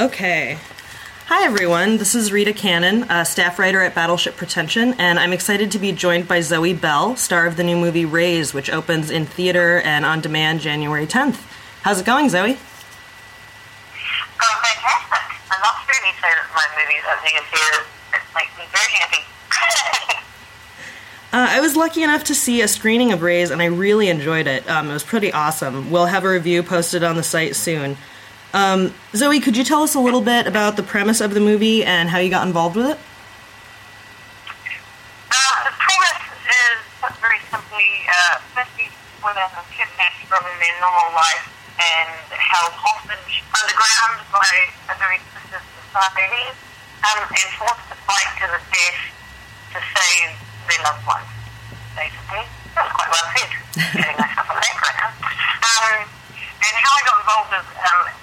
Okay. Hi, everyone. This is Rita Cannon, a staff writer at Battleship Pretension, and I'm excited to be joined by Zoe Bell, star of the new movie Raze, which opens in theater and on demand January 10th. How's it going, Zoe? Going fantastic. I love hearing you say that my movie is opening in theaters. It makes very happy. Uh, I was lucky enough to see a screening of Raze, and I really enjoyed it. Um, it was pretty awesome. We'll have a review posted on the site soon. Um, Zoe, could you tell us a little bit about the premise of the movie and how you got involved with it? Uh, the premise is very simply, uh, 50 women are kidnapped from their normal life and held hostage underground by a very twisted society um, and forced to fight to the death to save their loved ones, basically. That was quite well said, getting myself a right now. Um, and how I got involved is um,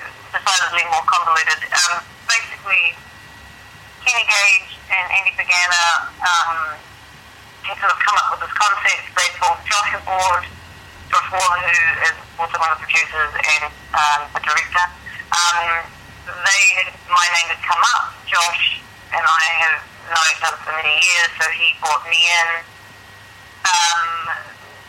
decidedly more convoluted. Um, basically, Kenny Gage and Andy Pagana um, had sort of come up with this concept. They called Josh aboard, Josh Waller, who is also one of the producers and um, the director. Um, they had, my name had come up. Josh and I have known each other for many years, so he brought me in. Um,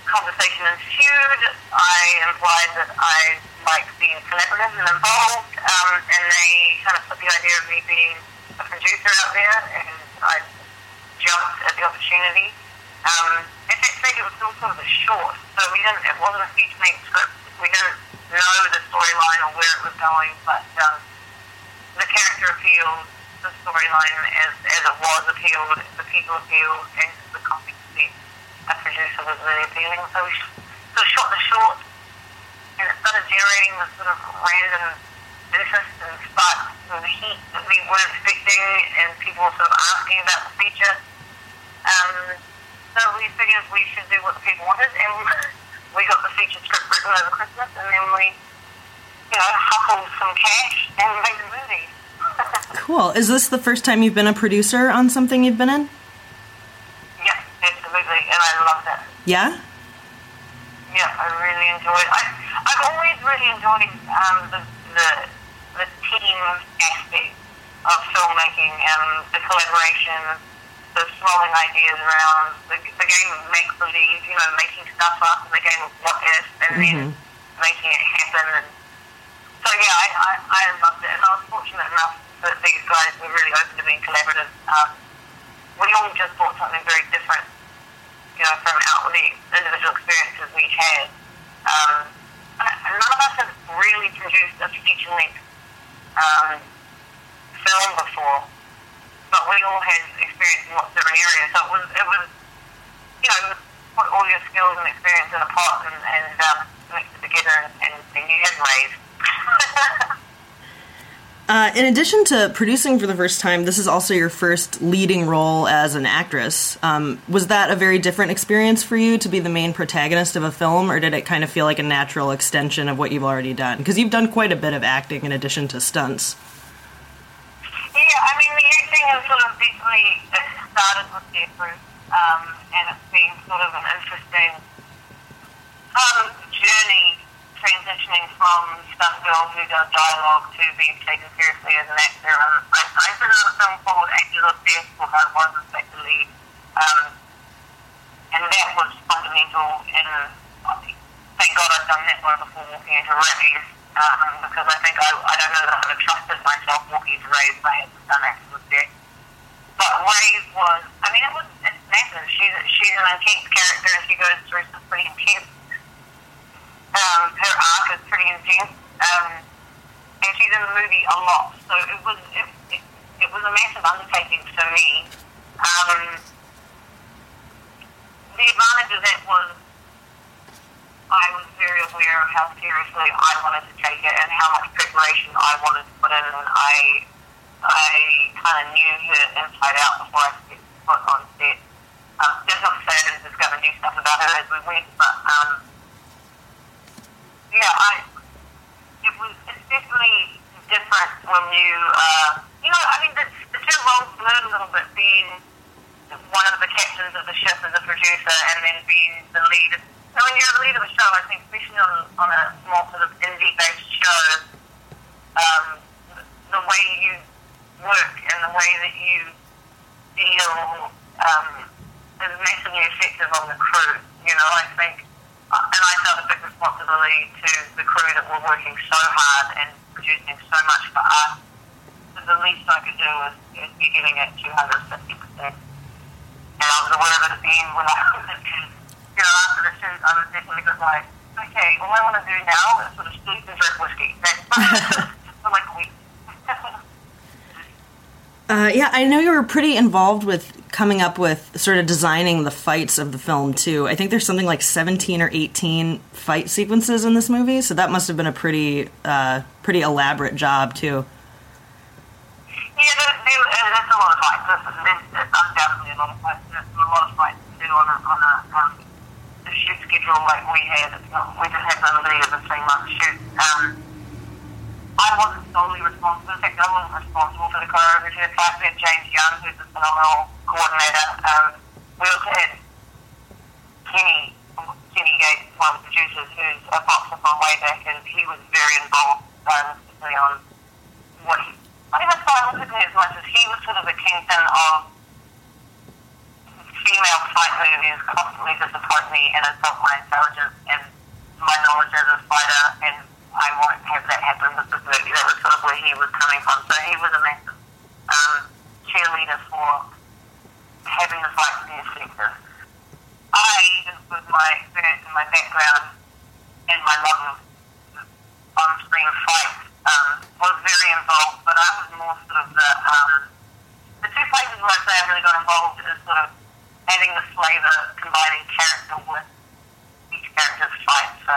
conversation ensued. I implied that I liked being collaborative and involved, um, and they kind of put the idea of me being a producer out there, and I jumped at the opportunity. Um, in fact, it was still sort of a short, so we didn't. It wasn't a feature length script. We didn't know the storyline or where it was going, but um, the character appealed, the storyline as as it was appealed, the people appealed, and the competency a producer was really appealing. So we sort of shot the short, and it started generating this sort of random interest and sparked some heat that we weren't expecting, and people were sort of asking about the feature. Um, so we figured we should do what the people wanted, and we got the feature script written over Christmas, and then we, you know, hustled some cash and made the movie. Cool. Is this the first time you've been a producer on something you've been in? yeah, absolutely, and I loved it. Yeah? Yeah, I really enjoyed. I I've always really enjoyed um, the the the team aspect of filmmaking and the collaboration, the throwing ideas around, the, the game of make believe, you know, making stuff up, and the game of what if, and then making it happen. And so yeah, I, I I loved it, and I was fortunate enough that these guys were really open to being collaborative. Um, we all just brought something very different you know, from out the individual experiences we had. Um, and none of us have really produced a feature length um, film before, but we all had experience in lots of different areas. So it was, it was you know, put all your skills and experience in a pot and, and um, mix it together, and you had. Uh, in addition to producing for the first time, this is also your first leading role as an actress. Um, was that a very different experience for you to be the main protagonist of a film, or did it kind of feel like a natural extension of what you've already done? Because you've done quite a bit of acting in addition to stunts. Yeah, I mean, the acting has sort of definitely started with Proof, um, and it's been sort of an interesting um, journey transitioning from stunt girl who does dialogue to being taken seriously as an actor. And I, I've been a film called Angel of Death where I was in fact the lead, um, and that was fundamental in, thank God I've done that one before walking into Raze, um, because I think I, I don't know that I would have trusted myself walking into Raze if I hadn't done Angel of Death. But Raze was, I mean, it was it's. She's, she's an intense character and she goes through some pretty intense um, her arc is pretty intense, um, and she's in the movie a lot. So it was it, it, it was a massive undertaking for me. Um, the advantage of that was I was very aware of how seriously I wanted to take it and how much preparation I wanted to put in, and I I kind of knew her inside out before I stepped foot on set. Um, that's not to say I didn't discover new stuff about her as we went, but um, yeah, I it was it's definitely different when you uh you know, I mean the the two roles blurred a little bit being one of the captains of the ship as a producer and then being the lead so when you're the lead of a show, I think especially on on a more sort of indie based show, um the way you work and the way that you deal um, is massively effective on the crew. You know, I think, uh, and I felt a big responsibility to the crew that were working so hard and producing so much for us. So the least I could do was, was be giving it 250%. And I was aware of it at the end when I was, you know, after the shoot, I was definitely like, okay, all I want to do now is sort of sleep and drink whiskey. That's for like a week. Uh, yeah, I know you were pretty involved with coming up with sort of designing the fights of the film too. I think there's something like 17 or 18 fight sequences in this movie, so that must have been a pretty uh, pretty elaborate job too. Yeah, there, uh, there's a lot of fights. There's, there's, there's undoubtedly a lot of fights. There's a lot of fights to do on a, on a, um, a shoot schedule like we had. We didn't have literally a three month shoot. Um, I wasn't solely responsible. In fact, I wasn't responsible for the choreography of the fight. We had James Young, who's a phenomenal coordinator. Um, we also had Kenny, Kenny Gage, one of the producers, who's a boxer from way back, and he was very involved, um, on what he. I that's why I as much as he was sort of the kingpin of female fight movies constantly disappoint me and insult my intelligence and my knowledge as a fighter and I won't have that happen with this movie. That was sort of where he was coming from. So he was a massive um, cheerleader for having the fight be effective. I, just with my experience and my background and my love of on-screen fights, um, was very involved, but I was more sort of the, um, the two places where I say I really got involved is sort of adding the flavour, combining character with each character's fight. So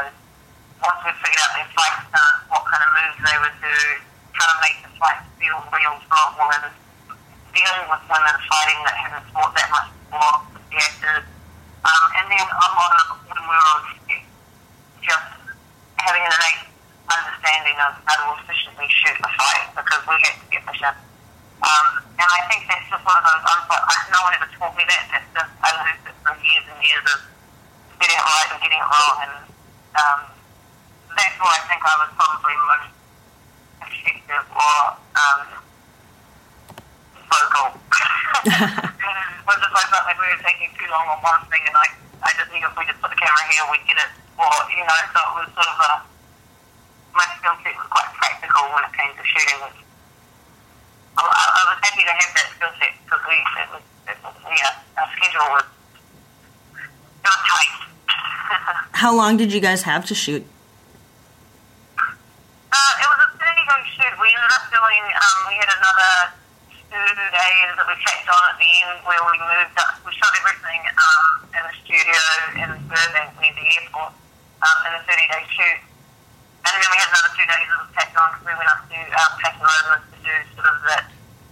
once we figured out their fight stance, what kind of moves they would do, how to make the fight feel real for women, dealing with women fighting that haven't fought that much before, the actors, um, and then a lot of when we were on set, just having an innate understanding of how to efficiently shoot a fight because we had to be efficient. Um, and I think that's just one of those, unfo- no one ever taught me that, that's just, I learned it from years and years of getting it right and getting it wrong and um, that's why I think I was probably most effective or um, vocal. was just felt like we were taking too long on one thing, and I, I just knew if we just put the camera here, we'd get it. Or you know, so it was sort of a my skill set was quite practical when it came to shooting. Which I, I was happy to have that skill set because we, it was, it was, yeah, our schedule was it was tight. How long did you guys have to shoot? Uh, it was a 30 day shoot. We ended up doing, um, we had another two days that we tacked on at the end where we moved up. We shot everything um, in the studio in Burbank near the airport um, in a 30 day shoot. And then we had another two days that was tacked on because we went up to um, Paso Robles to do sort of the,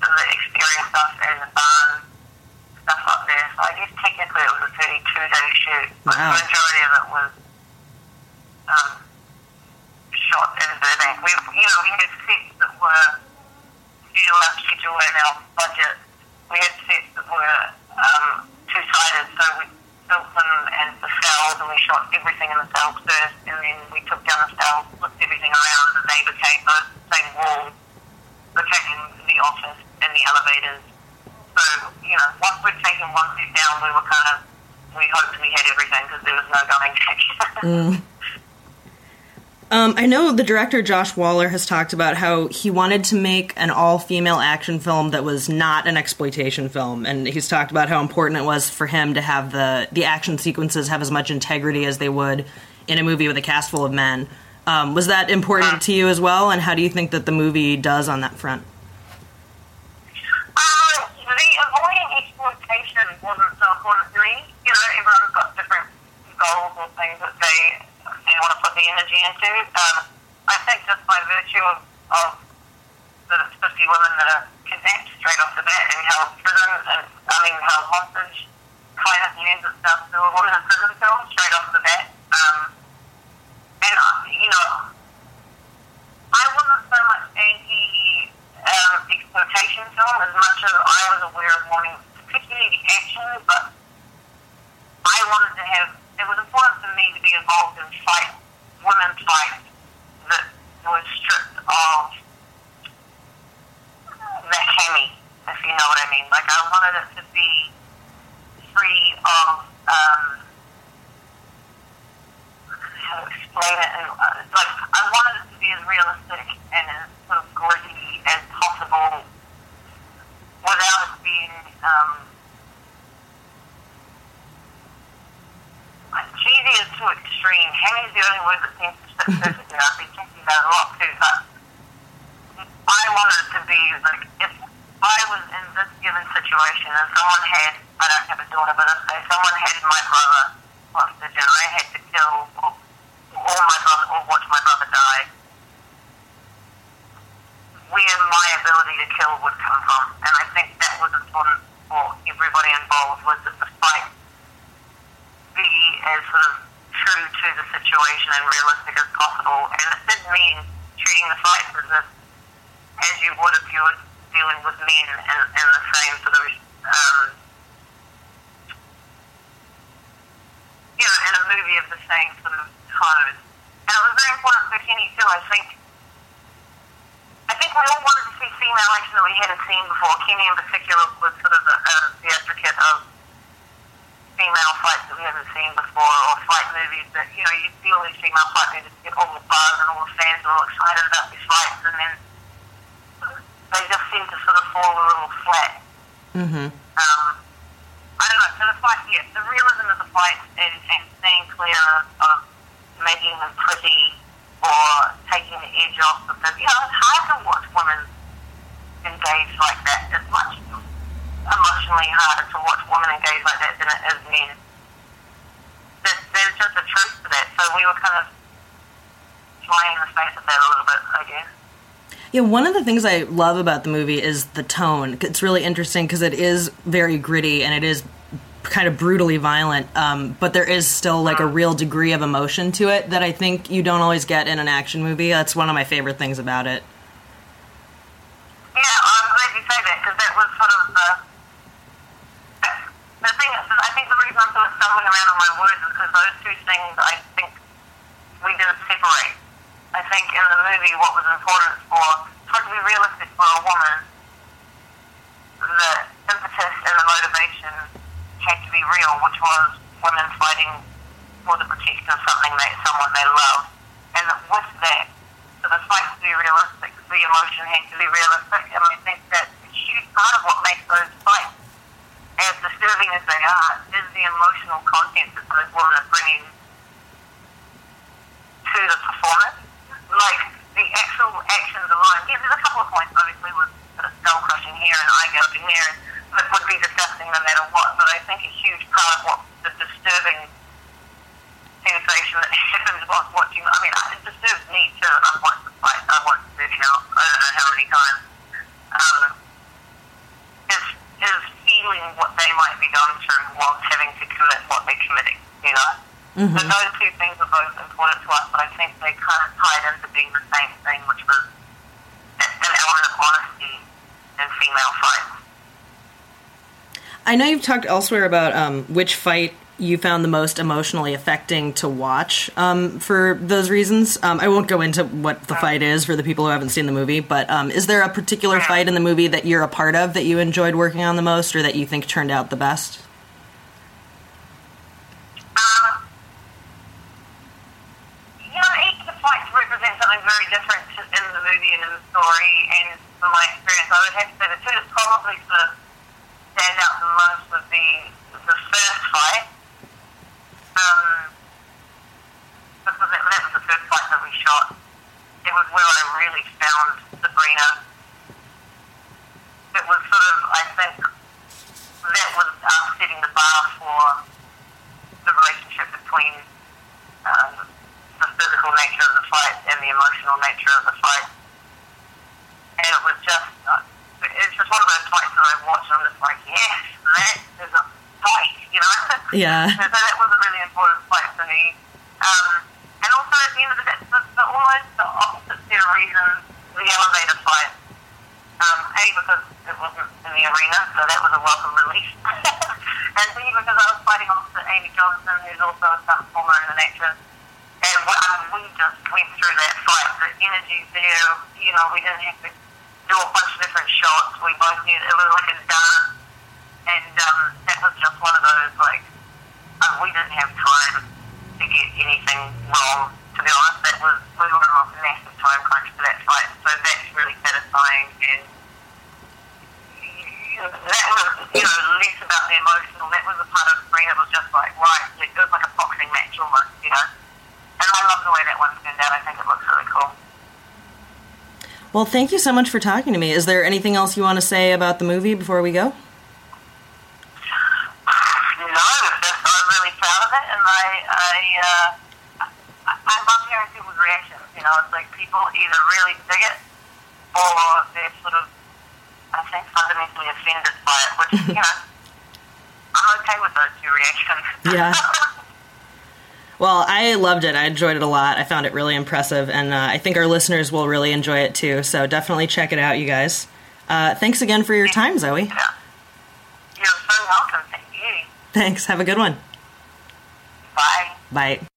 sort of the experience stuff and the barn stuff up there. So I guess technically it was a 32 day shoot. But Wow. the majority of it was um, shot in Burbank. We, you know, we had sets that were due to our schedule and our budget. We had sets that were um, two-sided, so we built them as the cells, and we shot everything in the cells first, and then we took down the cells, flipped everything around, and they became those same walls became the office and the elevators. So, you know, once we'd taken one set down, we were kind of, we hoped we had everything because there was no going back. Um, I know the director Josh Waller has talked about how he wanted to make an all-female action film that was not an exploitation film, and he's talked about how important it was for him to have the the action sequences have as much integrity as they would in a movie with a cast full of men. Um, was that important to you as well? And how do you think that the movie does on that front? Um, the avoiding exploitation wasn't so important to me. You know, everyone's got different goals or things that they they want to put the energy into. Um, I think just by virtue of, of it's 50 women that are kidnapped straight off the bat and held prison, and I mean held hostage, kind of lends itself to a woman in prison film straight off the bat. Um, and uh, you know, I wasn't so much anti um, exploitation film as much as I was aware of wanting, particularly the action, but involved in fight, women fight, that was stripped of the hemi, if you know what I mean. Like, I wanted it to be free of, um, how to explain it, and, uh, like, I wanted it to be as realistic and as sort of gory as possible without it being, um, is too extreme. Hammy is the only word that seems to fit perfectly. I've been thinking about a lot too, but I wanted it to be like if I was in this given situation and someone had I don't have a daughter, but if say someone had my brother hostage and I had to kill or, or my brother or watch my brother die, where my ability to kill would come from. And I think that was important for everybody involved was that the fight be as sort of true to the situation and realistic as possible. And it did mean treating the fights as as you would if you were dealing with men in, in the same sort of, um, you know, in a movie of the same sort of tone. And it was very important for Kenny too, I think. I think we all wanted to see female action that we hadn't seen before. Kenny in particular was sort of the, um, the advocate of female fights that we haven't seen before, or fight movies that, you know, you see all these female fight movies get all the buzz and all the fans are all excited about these fights, and then they just seem to sort of fall a little flat. Mm-hmm. Um, I don't know. So the fight, yeah, the realism of the fight and, and staying clear of, of making them pretty or taking the edge off because you know it's hard to watch women engage like that. It's much emotionally harder to watch women engage like that than it is men. There's, there's just a truth to that. So we were kind of flying in the face of that a little bit, I guess. Yeah, one of the things I love about the movie is the tone. It's really interesting because it is very gritty and it is kind of brutally violent, um, but there is still like a real degree of emotion to it that I think you don't always get in an action movie. That's one of my favorite things about it. Yeah, I'm glad you say that because that was sort of the the thing. Is, I think the reason I'm sort of stumbling around on my words is because those two things I think we didn't separate. I think in the movie what was important for for it to be realistic for a woman, the impetus and the motivation had to be real, which was women fighting for the protection of something that someone they love, and with that, for the fight to be realistic, the emotion had to be realistic, and I think that's a huge part of what makes those fights as disturbing as they are, is the emotional content that those women are bringing to the performance. Like, the actual actions alone. Yeah, there's a couple of points, obviously, with sort of skull crushing here and eye gouging here, that would be disgusting no matter what, but I think a huge part of what the disturbing sensation that happens whilst watching, I mean, it disturbs me too. I've watched the fight, I've watched the video, I don't know how many times, um, is, is feeling what they might be going through whilst having to commit what they're committing, you know? Mm-hmm. So those two things are both important to us, but I think they kind of tied into being the same thing, which was an element of honesty in female fights. I know you've talked elsewhere about um, which fight you found the most emotionally affecting to watch um, for those reasons. Um, I won't go into what the fight is for the people who haven't seen the movie, but um, is there a particular fight in the movie that you're a part of that you enjoyed working on the most or that you think turned out the best? Um, you know, each of the fights represent something very different in the movie and in the story, and from my experience, I would have to say the two that probably sort of stand out the most would be the first fight. Um, because that, that was the first fight that we shot. It was where I really found Sabrina. It was sort of, I think, that was us setting the bar for the relationship between physical nature of the fight and the emotional nature of the fight. And it was just, uh, it's just one of those fights that I watched and I'm just like, yes, that is a fight, you know? Yeah. so that was a really important fight for me. Um, and also at the end of the day, the, the almost the opposite set of reasons, the elevator fight. Um, A, because it wasn't in the arena, so that was a welcome relief. and B, because I was fighting opposite Amy Johnston, who's also a stunt performer and an actress. And we, just went through that fight. The energy's there. You know, we didn't have to do a bunch of different shots. We both knew it was like a dance. and um, that was just one of those like uh, we didn't have time to get anything wrong. To be honest, that was we were on a massive time crunch for that fight, so that's really satisfying and. That was, you know, less about the emotional. That was a part of the brain that was just like, right, it was like a boxing match almost, you know. And I love the way that one turned out. I think it looks really cool. Well, thank you so much for talking to me. Is there anything else you want to say about the movie before we go? No, just I'm really proud of it, and I I uh, I, I love hearing people's reactions. You know, it's like people either really dig it or they're sort of I think fundamentally offended by it, which you know I'm okay with those two reactions. Yeah. Well, I loved it. I enjoyed it a lot. I found it really impressive, and uh, I think our listeners will really enjoy it too. So definitely check it out, you guys. Uh, thanks again for your time, Zoe. yeah. You're so welcome. Thank you. Thanks. Have a good one. Bye. Bye.